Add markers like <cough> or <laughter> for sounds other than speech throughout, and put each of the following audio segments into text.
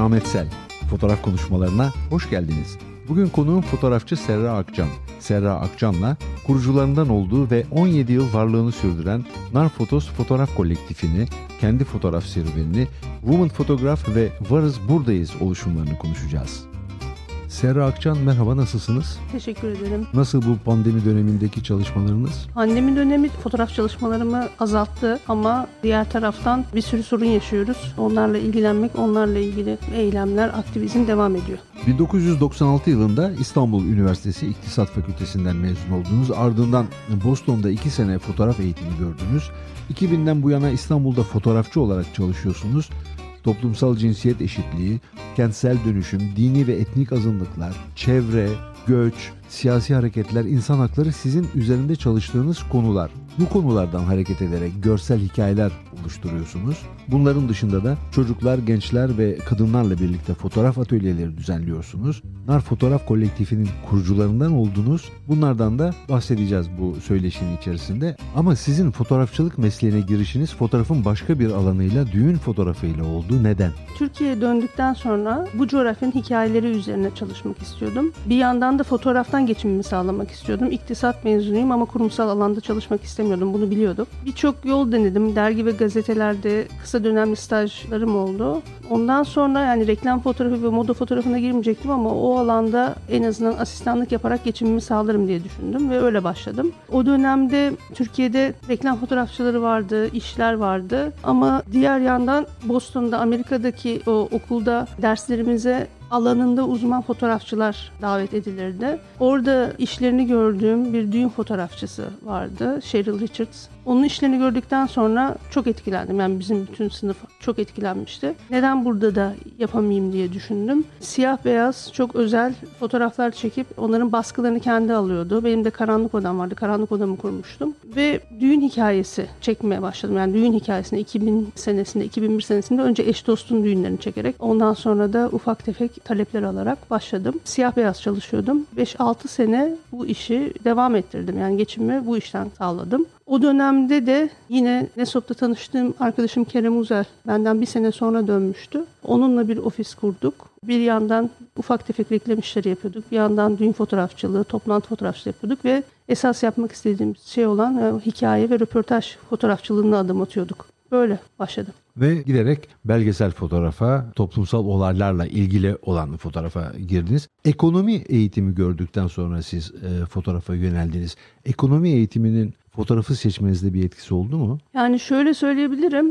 Ahmet Sel. Fotoğraf konuşmalarına hoş geldiniz. Bugün konuğum fotoğrafçı Serra Akcan. Serra Akcan'la kurucularından olduğu ve 17 yıl varlığını sürdüren Nar Fotos fotoğraf kolektifini, kendi fotoğraf serüvenini, Woman Photograph ve Varız Buradayız oluşumlarını konuşacağız. Serra Akcan merhaba nasılsınız? Teşekkür ederim. Nasıl bu pandemi dönemindeki çalışmalarınız? Pandemi dönemi fotoğraf çalışmalarımı azalttı ama diğer taraftan bir sürü sorun yaşıyoruz. Onlarla ilgilenmek, onlarla ilgili eylemler, aktivizm devam ediyor. 1996 yılında İstanbul Üniversitesi İktisat Fakültesinden mezun oldunuz. Ardından Boston'da 2 sene fotoğraf eğitimi gördünüz. 2000'den bu yana İstanbul'da fotoğrafçı olarak çalışıyorsunuz. Toplumsal cinsiyet eşitliği, kentsel dönüşüm, dini ve etnik azınlıklar, çevre, göç, siyasi hareketler, insan hakları sizin üzerinde çalıştığınız konular. Bu konulardan hareket ederek görsel hikayeler oluşturuyorsunuz. Bunların dışında da çocuklar, gençler ve kadınlarla birlikte fotoğraf atölyeleri düzenliyorsunuz. Nar Fotoğraf Kolektifinin kurucularından oldunuz. Bunlardan da bahsedeceğiz bu söyleşinin içerisinde. Ama sizin fotoğrafçılık mesleğine girişiniz fotoğrafın başka bir alanıyla düğün fotoğrafıyla oldu. Neden? Türkiye'ye döndükten sonra bu coğrafyanın hikayeleri üzerine çalışmak istiyordum. Bir yandan da fotoğraftan geçimimi sağlamak istiyordum. İktisat mezunuyum ama kurumsal alanda çalışmak istemiyordum. Bunu biliyordum. Birçok yol denedim. Dergi ve gazetelerde kısa dönemli stajlarım oldu. Ondan sonra yani reklam fotoğrafı ve moda fotoğrafına girmeyecektim ama o alanda en azından asistanlık yaparak geçimimi sağlarım diye düşündüm ve öyle başladım. O dönemde Türkiye'de reklam fotoğrafçıları vardı, işler vardı ama diğer yandan Boston'da Amerika'daki o okulda derslerimize alanında uzman fotoğrafçılar davet edilirdi. Orada işlerini gördüğüm bir düğün fotoğrafçısı vardı, Cheryl Richards. Onun işlerini gördükten sonra çok etkilendim. Yani bizim bütün sınıf çok etkilenmişti. Neden burada da yapamayayım diye düşündüm. Siyah beyaz çok özel fotoğraflar çekip onların baskılarını kendi alıyordu. Benim de karanlık odam vardı. Karanlık odamı kurmuştum. Ve düğün hikayesi çekmeye başladım. Yani düğün hikayesini 2000 senesinde, 2001 senesinde önce eş dostun düğünlerini çekerek ondan sonra da ufak tefek talepler alarak başladım. Siyah beyaz çalışıyordum. 5-6 sene bu işi devam ettirdim. Yani geçimimi bu işten sağladım. O dönemde de yine Nesop'ta tanıştığım arkadaşım Kerem Uzel benden bir sene sonra dönmüştü. Onunla bir ofis kurduk. Bir yandan ufak tefek reklam işleri yapıyorduk. Bir yandan düğün fotoğrafçılığı, toplantı fotoğrafçılığı yapıyorduk ve esas yapmak istediğimiz şey olan e, hikaye ve röportaj fotoğrafçılığına adım atıyorduk. Böyle başladım. Ve giderek belgesel fotoğrafa, toplumsal olaylarla ilgili olan fotoğrafa girdiniz. Ekonomi eğitimi gördükten sonra siz e, fotoğrafa yöneldiniz. Ekonomi eğitiminin fotoğrafı seçmenizde bir etkisi oldu mu? Yani şöyle söyleyebilirim.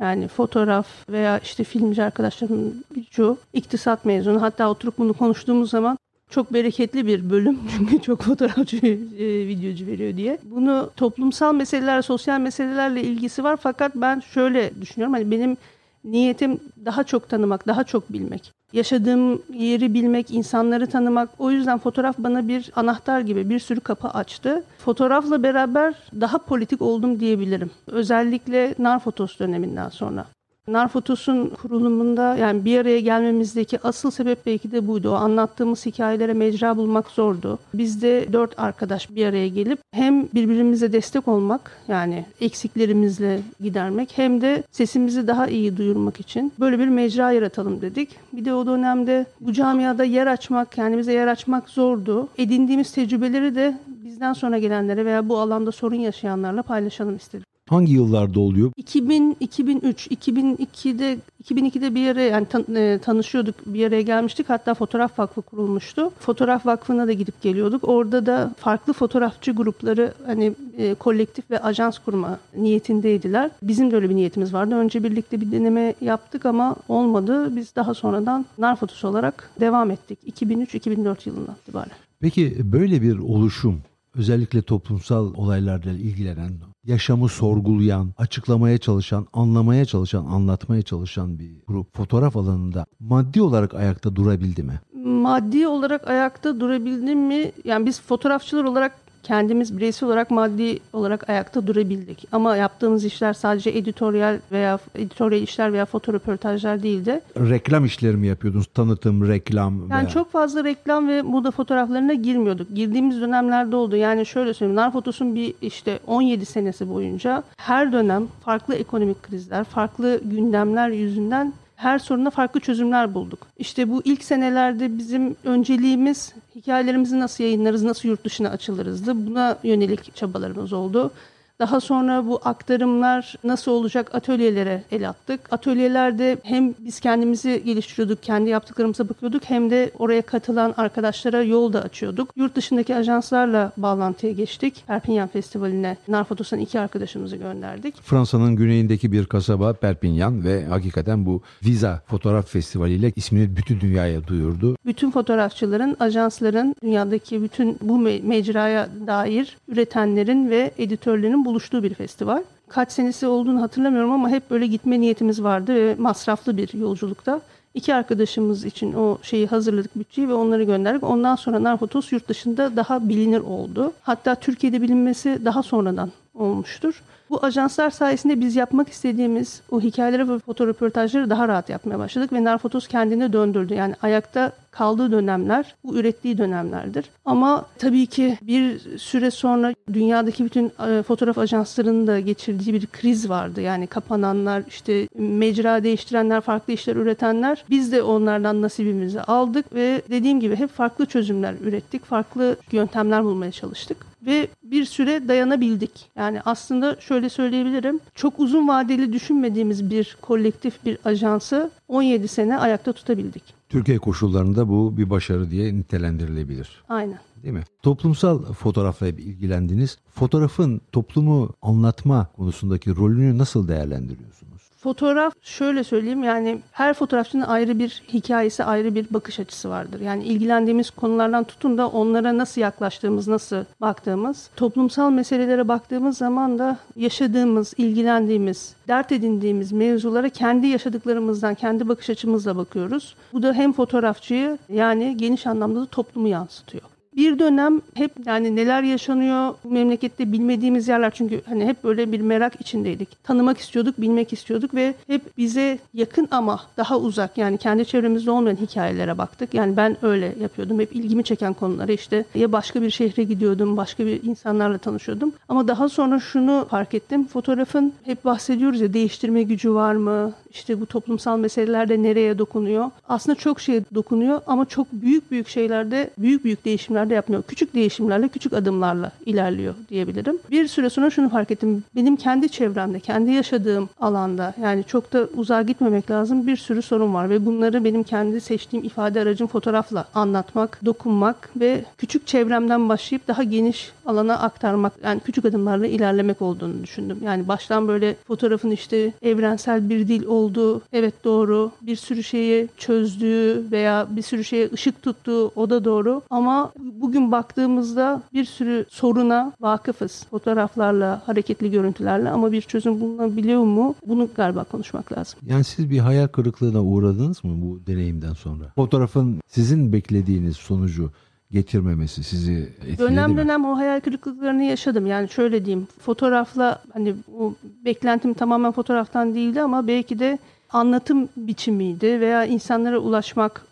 Yani fotoğraf veya işte filmci arkadaşlarımın birçoğu iktisat mezunu. Hatta oturup bunu konuştuğumuz zaman çok bereketli bir bölüm <laughs> çünkü çok fotoğrafçı e, videocu veriyor diye. Bunu toplumsal meseleler, sosyal meselelerle ilgisi var fakat ben şöyle düşünüyorum. Hani benim niyetim daha çok tanımak, daha çok bilmek. Yaşadığım yeri bilmek, insanları tanımak. O yüzden fotoğraf bana bir anahtar gibi bir sürü kapı açtı. Fotoğrafla beraber daha politik oldum diyebilirim. Özellikle Narfotos döneminden sonra. Narfotos'un kurulumunda yani bir araya gelmemizdeki asıl sebep belki de buydu. O anlattığımız hikayelere mecra bulmak zordu. Biz de dört arkadaş bir araya gelip hem birbirimize destek olmak yani eksiklerimizle gidermek hem de sesimizi daha iyi duyurmak için böyle bir mecra yaratalım dedik. Bir de o dönemde bu camiada yer açmak, kendimize yer açmak zordu. Edindiğimiz tecrübeleri de bizden sonra gelenlere veya bu alanda sorun yaşayanlarla paylaşalım istedik. Hangi yıllarda oluyor? 2000, 2003, 2002'de 2002'de bir yere yani tan, e, tanışıyorduk, bir araya gelmiştik. Hatta Fotoğraf Vakfı kurulmuştu. Fotoğraf Vakfı'na da gidip geliyorduk. Orada da farklı fotoğrafçı grupları hani e, kolektif ve ajans kurma niyetindeydiler. Bizim de öyle bir niyetimiz vardı. Önce birlikte bir deneme yaptık ama olmadı. Biz daha sonradan Narfotos olarak devam ettik. 2003-2004 yılından itibaren. Peki böyle bir oluşum özellikle toplumsal olaylarla ilgilenen, yaşamı sorgulayan, açıklamaya çalışan, anlamaya çalışan, anlatmaya çalışan bir grup fotoğraf alanında maddi olarak ayakta durabildi mi? Maddi olarak ayakta durabildim mi? Yani biz fotoğrafçılar olarak kendimiz bireysel olarak maddi olarak ayakta durabildik. Ama yaptığımız işler sadece editoryal veya editoryal işler veya fotoröportajlar değildi. Reklam işleri mi yapıyordunuz? Tanıtım, reklam Yani veya... çok fazla reklam ve moda fotoğraflarına girmiyorduk. Girdiğimiz dönemlerde oldu. Yani şöyle söyleyeyim. Narfotos'un bir işte 17 senesi boyunca her dönem farklı ekonomik krizler, farklı gündemler yüzünden her soruna farklı çözümler bulduk. İşte bu ilk senelerde bizim önceliğimiz hikayelerimizi nasıl yayınlarız, nasıl yurt dışına açılırızdı. Buna yönelik çabalarımız oldu. Daha sonra bu aktarımlar nasıl olacak atölyelere el attık. Atölyelerde hem biz kendimizi geliştiriyorduk, kendi yaptıklarımıza bakıyorduk hem de oraya katılan arkadaşlara yol da açıyorduk. Yurt dışındaki ajanslarla bağlantıya geçtik. Perpignan Festivali'ne Narfotos'tan iki arkadaşımızı gönderdik. Fransa'nın güneyindeki bir kasaba Perpignan ve hakikaten bu Visa Fotoğraf Festivali ile ismini bütün dünyaya duyurdu. Bütün fotoğrafçıların, ajansların, dünyadaki bütün bu mecraya dair üretenlerin ve editörlerin buluştuğu bir festival. Kaç senesi olduğunu hatırlamıyorum ama hep böyle gitme niyetimiz vardı ve masraflı bir yolculukta. İki arkadaşımız için o şeyi hazırladık bütçeyi ve onları gönderdik. Ondan sonra Narfotos yurt dışında daha bilinir oldu. Hatta Türkiye'de bilinmesi daha sonradan olmuştur. Bu ajanslar sayesinde biz yapmak istediğimiz o hikayeleri ve fotoğraförtajları daha rahat yapmaya başladık ve Narfotos kendine döndürdü. Yani ayakta kaldığı dönemler bu ürettiği dönemlerdir. Ama tabii ki bir süre sonra dünyadaki bütün e, fotoğraf ajanslarının da geçirdiği bir kriz vardı. Yani kapananlar, işte mecra değiştirenler, farklı işler üretenler. Biz de onlardan nasibimizi aldık ve dediğim gibi hep farklı çözümler ürettik. Farklı yöntemler bulmaya çalıştık ve bir süre dayanabildik. Yani aslında şöyle söyleyebilirim. Çok uzun vadeli düşünmediğimiz bir kolektif bir ajansı 17 sene ayakta tutabildik. Türkiye koşullarında bu bir başarı diye nitelendirilebilir. Aynen. Değil mi? Toplumsal fotoğrafla ilgilendiniz. Fotoğrafın toplumu anlatma konusundaki rolünü nasıl değerlendiriyorsunuz? Fotoğraf şöyle söyleyeyim yani her fotoğrafçının ayrı bir hikayesi, ayrı bir bakış açısı vardır. Yani ilgilendiğimiz konulardan tutun da onlara nasıl yaklaştığımız, nasıl baktığımız, toplumsal meselelere baktığımız zaman da yaşadığımız, ilgilendiğimiz, dert edindiğimiz mevzulara kendi yaşadıklarımızdan, kendi bakış açımızla bakıyoruz. Bu da hem fotoğrafçıyı yani geniş anlamda da toplumu yansıtıyor. Bir dönem hep yani neler yaşanıyor bu memlekette bilmediğimiz yerler çünkü hani hep böyle bir merak içindeydik. Tanımak istiyorduk, bilmek istiyorduk ve hep bize yakın ama daha uzak yani kendi çevremizde olmayan hikayelere baktık. Yani ben öyle yapıyordum. Hep ilgimi çeken konulara işte ya başka bir şehre gidiyordum, başka bir insanlarla tanışıyordum. Ama daha sonra şunu fark ettim. Fotoğrafın hep bahsediyoruz ya değiştirme gücü var mı? İşte bu toplumsal meselelerde nereye dokunuyor? Aslında çok şey dokunuyor ama çok büyük büyük şeylerde büyük büyük değişimlerde yapmıyor. Küçük değişimlerle, küçük adımlarla ilerliyor diyebilirim. Bir süre sonra şunu fark ettim. Benim kendi çevremde, kendi yaşadığım alanda yani çok da uzağa gitmemek lazım bir sürü sorun var ve bunları benim kendi seçtiğim ifade aracım fotoğrafla anlatmak, dokunmak ve küçük çevremden başlayıp daha geniş alana aktarmak yani küçük adımlarla ilerlemek olduğunu düşündüm. Yani baştan böyle fotoğrafın işte evrensel bir dil olduğu evet doğru bir sürü şeyi çözdüğü veya bir sürü şeye ışık tuttuğu o da doğru ama bugün baktığımızda bir sürü soruna vakıfız fotoğraflarla hareketli görüntülerle ama bir çözüm bulunabiliyor mu bunu galiba konuşmak lazım. Yani siz bir hayal kırıklığına uğradınız mı bu deneyimden sonra? Fotoğrafın sizin beklediğiniz sonucu getirmemesi sizi etkiledi dönem mi? dönem o hayal kırıklıklarını yaşadım. Yani şöyle diyeyim fotoğrafla hani o beklentim tamamen fotoğraftan değildi ama belki de anlatım biçimiydi veya insanlara ulaşmak,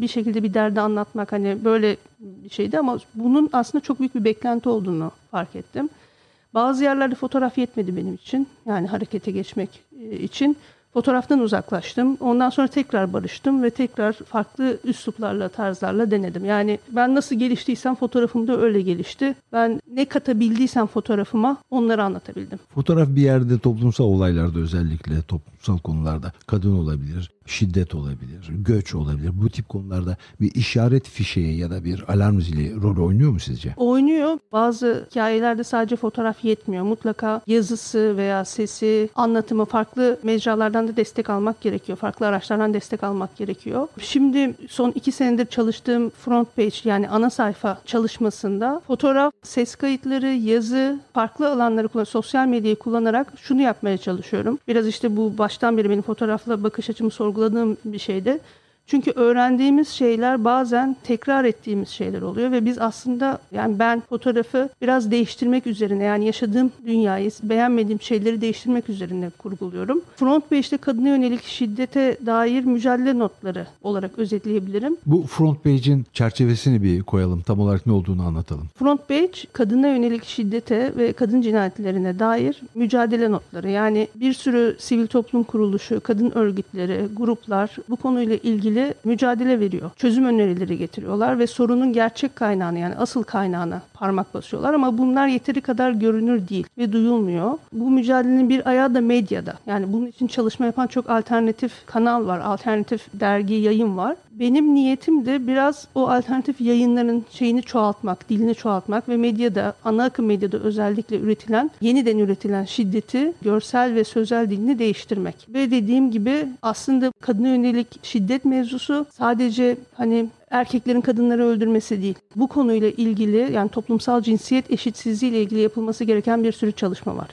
bir şekilde bir derdi anlatmak hani böyle bir şeydi ama bunun aslında çok büyük bir beklenti olduğunu fark ettim. Bazı yerlerde fotoğraf yetmedi benim için. Yani harekete geçmek için. Fotoğraftan uzaklaştım. Ondan sonra tekrar barıştım ve tekrar farklı üsluplarla, tarzlarla denedim. Yani ben nasıl geliştiysem fotoğrafım da öyle gelişti. Ben ne katabildiysem fotoğrafıma onları anlatabildim. Fotoğraf bir yerde toplumsal olaylarda özellikle toplumsal konularda kadın olabilir, şiddet olabilir, göç olabilir. Bu tip konularda bir işaret fişeği ya da bir alarm zili rol oynuyor mu sizce? Oynuyor. Bazı hikayelerde sadece fotoğraf yetmiyor. Mutlaka yazısı veya sesi, anlatımı farklı mecralardan da destek almak gerekiyor. Farklı araçlardan destek almak gerekiyor. Şimdi son iki senedir çalıştığım front page yani ana sayfa çalışmasında fotoğraf, ses kayıtları, yazı, farklı alanları kullan, sosyal medyayı kullanarak şunu yapmaya çalışıyorum. Biraz işte bu baştan beri benim fotoğrafla bakış açımı sorguladığım bir şeydi. Çünkü öğrendiğimiz şeyler bazen tekrar ettiğimiz şeyler oluyor ve biz aslında yani ben fotoğrafı biraz değiştirmek üzerine yani yaşadığım dünyayı beğenmediğim şeyleri değiştirmek üzerine kurguluyorum. Front page'de kadına yönelik şiddete dair mücadele notları olarak özetleyebilirim. Bu front page'in çerçevesini bir koyalım. Tam olarak ne olduğunu anlatalım. Front page kadına yönelik şiddete ve kadın cinayetlerine dair mücadele notları. Yani bir sürü sivil toplum kuruluşu, kadın örgütleri, gruplar bu konuyla ilgili mücadele veriyor. Çözüm önerileri getiriyorlar ve sorunun gerçek kaynağını yani asıl kaynağına parmak basıyorlar ama bunlar yeteri kadar görünür değil ve duyulmuyor. Bu mücadelenin bir ayağı da medyada. Yani bunun için çalışma yapan çok alternatif kanal var, alternatif dergi, yayın var. Benim niyetim de biraz o alternatif yayınların şeyini çoğaltmak, dilini çoğaltmak ve medyada, ana akım medyada özellikle üretilen, yeniden üretilen şiddeti görsel ve sözel dilini değiştirmek. Ve dediğim gibi aslında kadına yönelik şiddet mevzusu sadece hani erkeklerin kadınları öldürmesi değil. Bu konuyla ilgili yani toplumsal cinsiyet eşitsizliği ile ilgili yapılması gereken bir sürü çalışma var.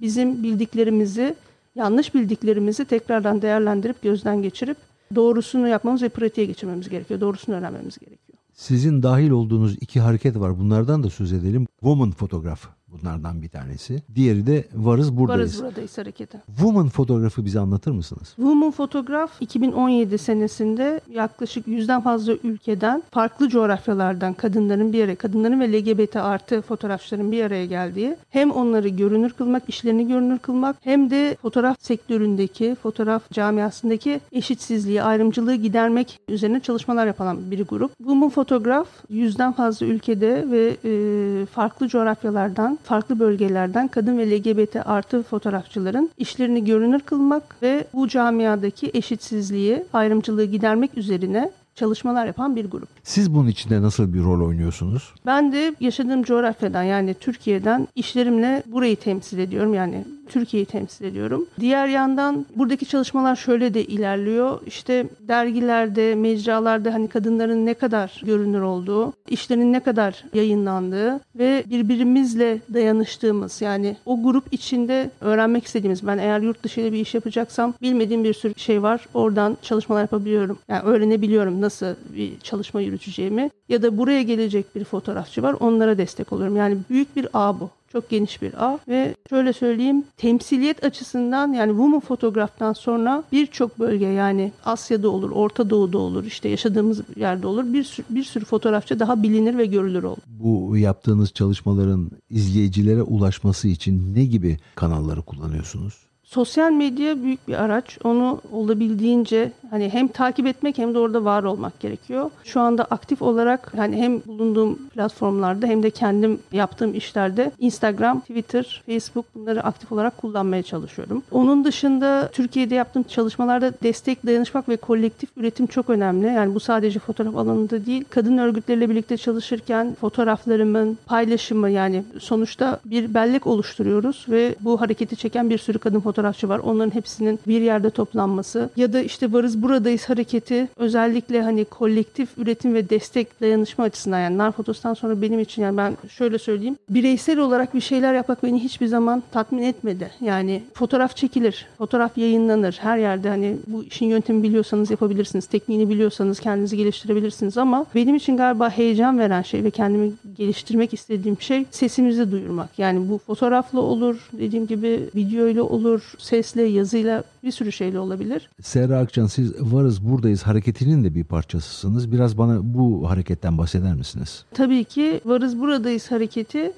Bizim bildiklerimizi, yanlış bildiklerimizi tekrardan değerlendirip gözden geçirip doğrusunu yapmamız ve pratiğe geçirmemiz gerekiyor. Doğrusunu öğrenmemiz gerekiyor. Sizin dahil olduğunuz iki hareket var. Bunlardan da söz edelim. Woman fotoğrafı bunlardan bir tanesi. Diğeri de Varız Buradayız. Varız Buradayız hareketi. Woman fotoğrafı bize anlatır mısınız? Woman Fotoğraf 2017 senesinde yaklaşık yüzden fazla ülkeden farklı coğrafyalardan kadınların bir araya, kadınların ve LGBT artı fotoğrafçıların bir araya geldiği hem onları görünür kılmak, işlerini görünür kılmak hem de fotoğraf sektöründeki, fotoğraf camiasındaki eşitsizliği, ayrımcılığı gidermek üzerine çalışmalar yapan bir grup. Woman Fotoğraf yüzden fazla ülkede ve e, farklı coğrafyalardan farklı bölgelerden kadın ve LGBT artı fotoğrafçıların işlerini görünür kılmak ve bu camiadaki eşitsizliği, ayrımcılığı gidermek üzerine çalışmalar yapan bir grup. Siz bunun içinde nasıl bir rol oynuyorsunuz? Ben de yaşadığım coğrafyadan yani Türkiye'den işlerimle burayı temsil ediyorum. Yani Türkiye'yi temsil ediyorum. Diğer yandan buradaki çalışmalar şöyle de ilerliyor. İşte dergilerde, mecralarda hani kadınların ne kadar görünür olduğu, işlerinin ne kadar yayınlandığı ve birbirimizle dayanıştığımız yani o grup içinde öğrenmek istediğimiz ben eğer yurt dışıyla bir iş yapacaksam bilmediğim bir sürü şey var. Oradan çalışmalar yapabiliyorum. Yani öğrenebiliyorum nasıl bir çalışma yürüteceğimi ya da buraya gelecek bir fotoğrafçı var onlara destek oluyorum. Yani büyük bir ağ bu. Çok geniş bir ağ ve şöyle söyleyeyim temsiliyet açısından yani woman fotoğraftan sonra birçok bölge yani Asya'da olur, Orta Doğu'da olur, işte yaşadığımız yerde olur. Bir sürü, bir sürü fotoğrafçı daha bilinir ve görülür olur. Bu yaptığınız çalışmaların izleyicilere ulaşması için ne gibi kanalları kullanıyorsunuz? Sosyal medya büyük bir araç. Onu olabildiğince hani hem takip etmek hem de orada var olmak gerekiyor. Şu anda aktif olarak hani hem bulunduğum platformlarda hem de kendim yaptığım işlerde Instagram, Twitter, Facebook bunları aktif olarak kullanmaya çalışıyorum. Onun dışında Türkiye'de yaptığım çalışmalarda destek, dayanışmak ve kolektif üretim çok önemli. Yani bu sadece fotoğraf alanında değil. Kadın örgütleriyle birlikte çalışırken fotoğraflarımın paylaşımı yani sonuçta bir bellek oluşturuyoruz ve bu hareketi çeken bir sürü kadın fotoğrafçı var. Onların hepsinin bir yerde toplanması ya da işte varız buradayız hareketi özellikle hani kolektif üretim ve destek dayanışma açısından yani Narfotos'tan sonra benim için yani ben şöyle söyleyeyim bireysel olarak bir şeyler yapmak beni hiçbir zaman tatmin etmedi. Yani fotoğraf çekilir, fotoğraf yayınlanır her yerde hani bu işin yöntemi biliyorsanız yapabilirsiniz, tekniğini biliyorsanız kendinizi geliştirebilirsiniz ama benim için galiba heyecan veren şey ve kendimi geliştirmek istediğim şey sesimizi duyurmak. Yani bu fotoğrafla olur, dediğim gibi videoyla olur, sesle, yazıyla bir sürü şeyle olabilir. Serra Akcan siz Varız Buradayız hareketinin de bir parçasısınız. Biraz bana bu hareketten bahseder misiniz? Tabii ki Varız Buradayız hareketi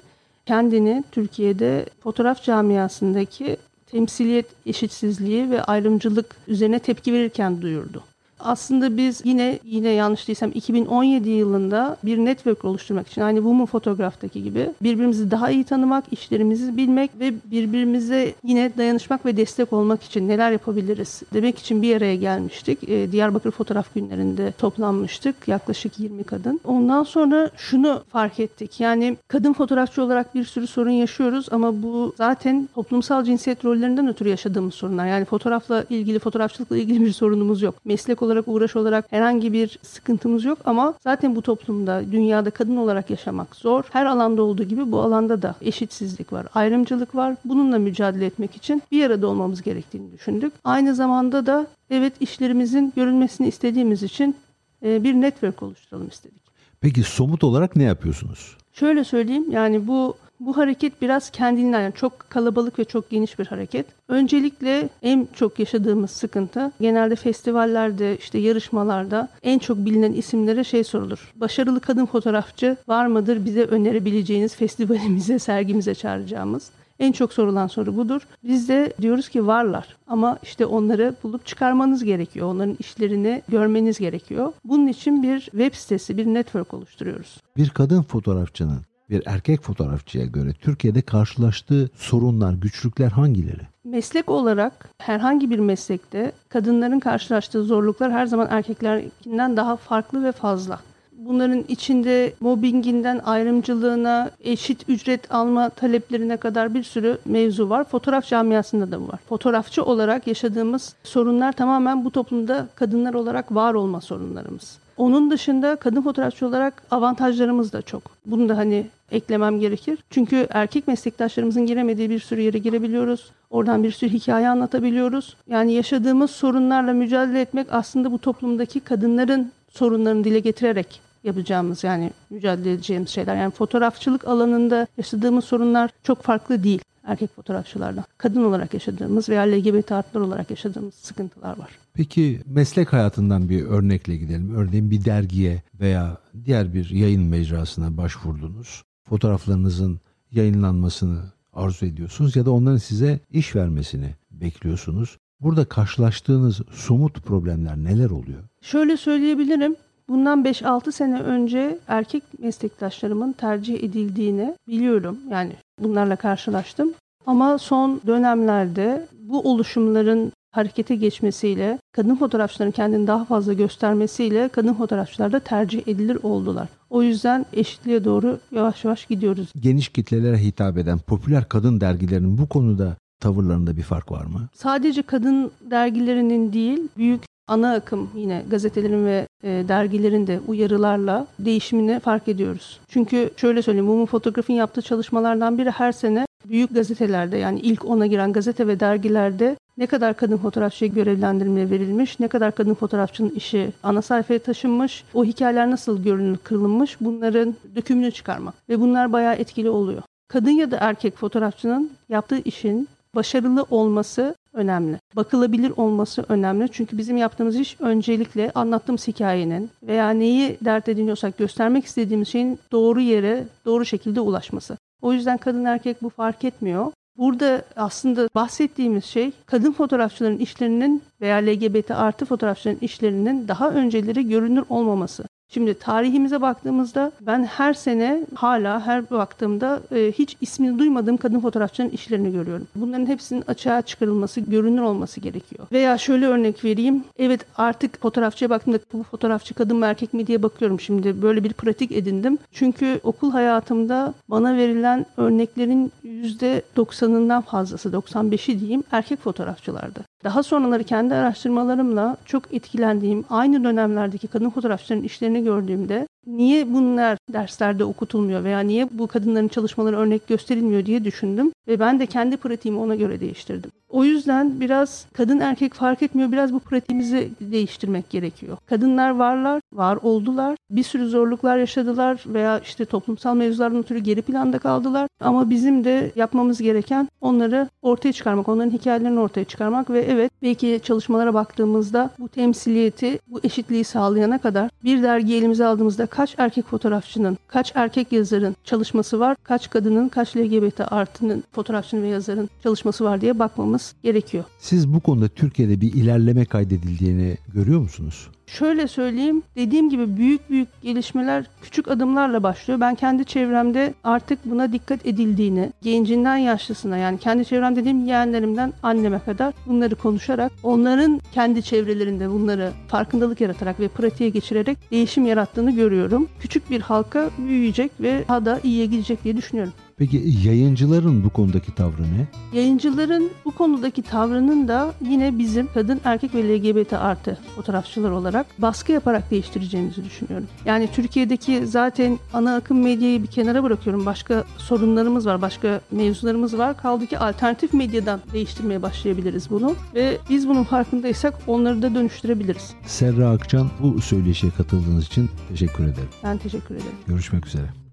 kendini Türkiye'de fotoğraf camiasındaki temsiliyet eşitsizliği ve ayrımcılık üzerine tepki verirken duyurdu. Aslında biz yine yine yanlış değilsem 2017 yılında bir network oluşturmak için aynı Woman Fotoğraf'taki gibi birbirimizi daha iyi tanımak, işlerimizi bilmek ve birbirimize yine dayanışmak ve destek olmak için neler yapabiliriz demek için bir araya gelmiştik. Ee, Diyarbakır Fotoğraf Günlerinde toplanmıştık. Yaklaşık 20 kadın. Ondan sonra şunu fark ettik. Yani kadın fotoğrafçı olarak bir sürü sorun yaşıyoruz ama bu zaten toplumsal cinsiyet rollerinden ötürü yaşadığımız sorunlar. Yani fotoğrafla ilgili, fotoğrafçılıkla ilgili bir sorunumuz yok. Meslek olarak, uğraş olarak herhangi bir sıkıntımız yok ama zaten bu toplumda, dünyada kadın olarak yaşamak zor. Her alanda olduğu gibi bu alanda da eşitsizlik var, ayrımcılık var. Bununla mücadele etmek için bir arada olmamız gerektiğini düşündük. Aynı zamanda da evet işlerimizin görülmesini istediğimiz için e, bir network oluşturalım istedik. Peki somut olarak ne yapıyorsunuz? Şöyle söyleyeyim yani bu bu hareket biraz kendinden yani çok kalabalık ve çok geniş bir hareket. Öncelikle en çok yaşadığımız sıkıntı genelde festivallerde işte yarışmalarda en çok bilinen isimlere şey sorulur. Başarılı kadın fotoğrafçı var mıdır bize önerebileceğiniz festivalimize, sergimize çağıracağımız? En çok sorulan soru budur. Biz de diyoruz ki varlar ama işte onları bulup çıkarmanız gerekiyor. Onların işlerini görmeniz gerekiyor. Bunun için bir web sitesi, bir network oluşturuyoruz. Bir kadın fotoğrafçının bir erkek fotoğrafçıya göre Türkiye'de karşılaştığı sorunlar, güçlükler hangileri? Meslek olarak herhangi bir meslekte kadınların karşılaştığı zorluklar her zaman erkeklerkinden daha farklı ve fazla. Bunların içinde mobbinginden ayrımcılığına, eşit ücret alma taleplerine kadar bir sürü mevzu var. Fotoğraf camiasında da bu var. Fotoğrafçı olarak yaşadığımız sorunlar tamamen bu toplumda kadınlar olarak var olma sorunlarımız. Onun dışında kadın fotoğrafçı olarak avantajlarımız da çok. Bunu da hani eklemem gerekir. Çünkü erkek meslektaşlarımızın giremediği bir sürü yere girebiliyoruz. Oradan bir sürü hikaye anlatabiliyoruz. Yani yaşadığımız sorunlarla mücadele etmek aslında bu toplumdaki kadınların sorunlarını dile getirerek yapacağımız yani mücadele edeceğimiz şeyler. Yani fotoğrafçılık alanında yaşadığımız sorunlar çok farklı değil erkek fotoğrafçılardan. Kadın olarak yaşadığımız veya LGBT artlar olarak yaşadığımız sıkıntılar var. Peki meslek hayatından bir örnekle gidelim. Örneğin bir dergiye veya diğer bir yayın mecrasına başvurdunuz. Fotoğraflarınızın yayınlanmasını arzu ediyorsunuz ya da onların size iş vermesini bekliyorsunuz. Burada karşılaştığınız somut problemler neler oluyor? Şöyle söyleyebilirim. Bundan 5-6 sene önce erkek meslektaşlarımın tercih edildiğini biliyorum. Yani bunlarla karşılaştım. Ama son dönemlerde bu oluşumların harekete geçmesiyle, kadın fotoğrafçıların kendini daha fazla göstermesiyle kadın fotoğrafçılar da tercih edilir oldular. O yüzden eşitliğe doğru yavaş yavaş gidiyoruz. Geniş kitlelere hitap eden popüler kadın dergilerinin bu konuda tavırlarında bir fark var mı? Sadece kadın dergilerinin değil, büyük ana akım yine gazetelerin ve e, dergilerin de uyarılarla değişimini fark ediyoruz. Çünkü şöyle söyleyeyim, Mumu Fotoğraf'ın yaptığı çalışmalardan biri her sene büyük gazetelerde yani ilk ona giren gazete ve dergilerde ne kadar kadın fotoğrafçıya görevlendirme verilmiş, ne kadar kadın fotoğrafçının işi ana sayfaya taşınmış, o hikayeler nasıl görünür kılınmış bunların dökümünü çıkarmak. Ve bunlar bayağı etkili oluyor. Kadın ya da erkek fotoğrafçının yaptığı işin başarılı olması önemli. Bakılabilir olması önemli. Çünkü bizim yaptığımız iş öncelikle anlattığımız hikayenin veya neyi dert ediniyorsak göstermek istediğimiz şeyin doğru yere, doğru şekilde ulaşması. O yüzden kadın erkek bu fark etmiyor. Burada aslında bahsettiğimiz şey kadın fotoğrafçıların işlerinin veya LGBT artı fotoğrafçıların işlerinin daha önceleri görünür olmaması. Şimdi tarihimize baktığımızda ben her sene hala her baktığımda e, hiç ismini duymadığım kadın fotoğrafçının işlerini görüyorum. Bunların hepsinin açığa çıkarılması, görünür olması gerekiyor. Veya şöyle örnek vereyim. Evet artık fotoğrafçıya baktığımda bu fotoğrafçı kadın mı erkek mi diye bakıyorum şimdi. Böyle bir pratik edindim. Çünkü okul hayatımda bana verilen örneklerin %90'ından fazlası, 95'i diyeyim erkek fotoğrafçılardı. Daha sonraları kendi araştırmalarımla çok etkilendiğim aynı dönemlerdeki kadın fotoğrafçıların işlerini gördüğümde niye bunlar derslerde okutulmuyor veya niye bu kadınların çalışmaları örnek gösterilmiyor diye düşündüm ve ben de kendi pratiğimi ona göre değiştirdim. O yüzden biraz kadın erkek fark etmiyor. Biraz bu pratiğimizi değiştirmek gerekiyor. Kadınlar varlar, var oldular. Bir sürü zorluklar yaşadılar veya işte toplumsal mevzulardan ötürü geri planda kaldılar. Ama bizim de yapmamız gereken onları ortaya çıkarmak, onların hikayelerini ortaya çıkarmak ve evet belki çalışmalara baktığımızda bu temsiliyeti, bu eşitliği sağlayana kadar bir dergi elimize aldığımızda kaç erkek fotoğrafçının, kaç erkek yazarın çalışması var, kaç kadının, kaç LGBT artının fotoğrafçının ve yazarın çalışması var diye bakmamız gerekiyor. Siz bu konuda Türkiye'de bir ilerleme kaydedildiğini görüyor musunuz? Şöyle söyleyeyim, dediğim gibi büyük büyük gelişmeler küçük adımlarla başlıyor. Ben kendi çevremde artık buna dikkat edildiğini, gencinden yaşlısına yani kendi çevrem dediğim yeğenlerimden anneme kadar bunları konuşarak, onların kendi çevrelerinde bunları farkındalık yaratarak ve pratiğe geçirerek değişim yarattığını görüyorum. Küçük bir halka büyüyecek ve daha da iyiye gidecek diye düşünüyorum. Peki yayıncıların bu konudaki tavrı ne? Yayıncıların bu konudaki tavrının da yine bizim kadın, erkek ve LGBT artı fotoğrafçılar olarak baskı yaparak değiştireceğimizi düşünüyorum. Yani Türkiye'deki zaten ana akım medyayı bir kenara bırakıyorum. Başka sorunlarımız var, başka mevzularımız var. Kaldı ki alternatif medyadan değiştirmeye başlayabiliriz bunu. Ve biz bunun farkındaysak onları da dönüştürebiliriz. Serra Akçan bu söyleşiye katıldığınız için teşekkür ederim. Ben teşekkür ederim. Görüşmek üzere.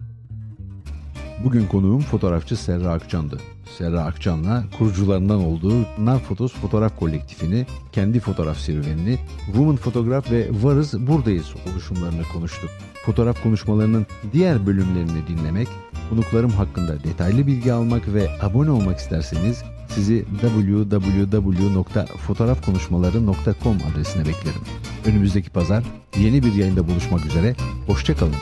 Bugün konuğum fotoğrafçı Serra Akçan'dı. Serra Akçan'la kurucularından olduğu Narfotos Fotoğraf Kolektifini, kendi fotoğraf serüvenini, Woman Fotoğraf ve Varız Buradayız oluşumlarını konuştuk. Fotoğraf konuşmalarının diğer bölümlerini dinlemek, konuklarım hakkında detaylı bilgi almak ve abone olmak isterseniz sizi www.fotoğrafkonuşmaları.com adresine beklerim. Önümüzdeki pazar yeni bir yayında buluşmak üzere, hoşçakalın.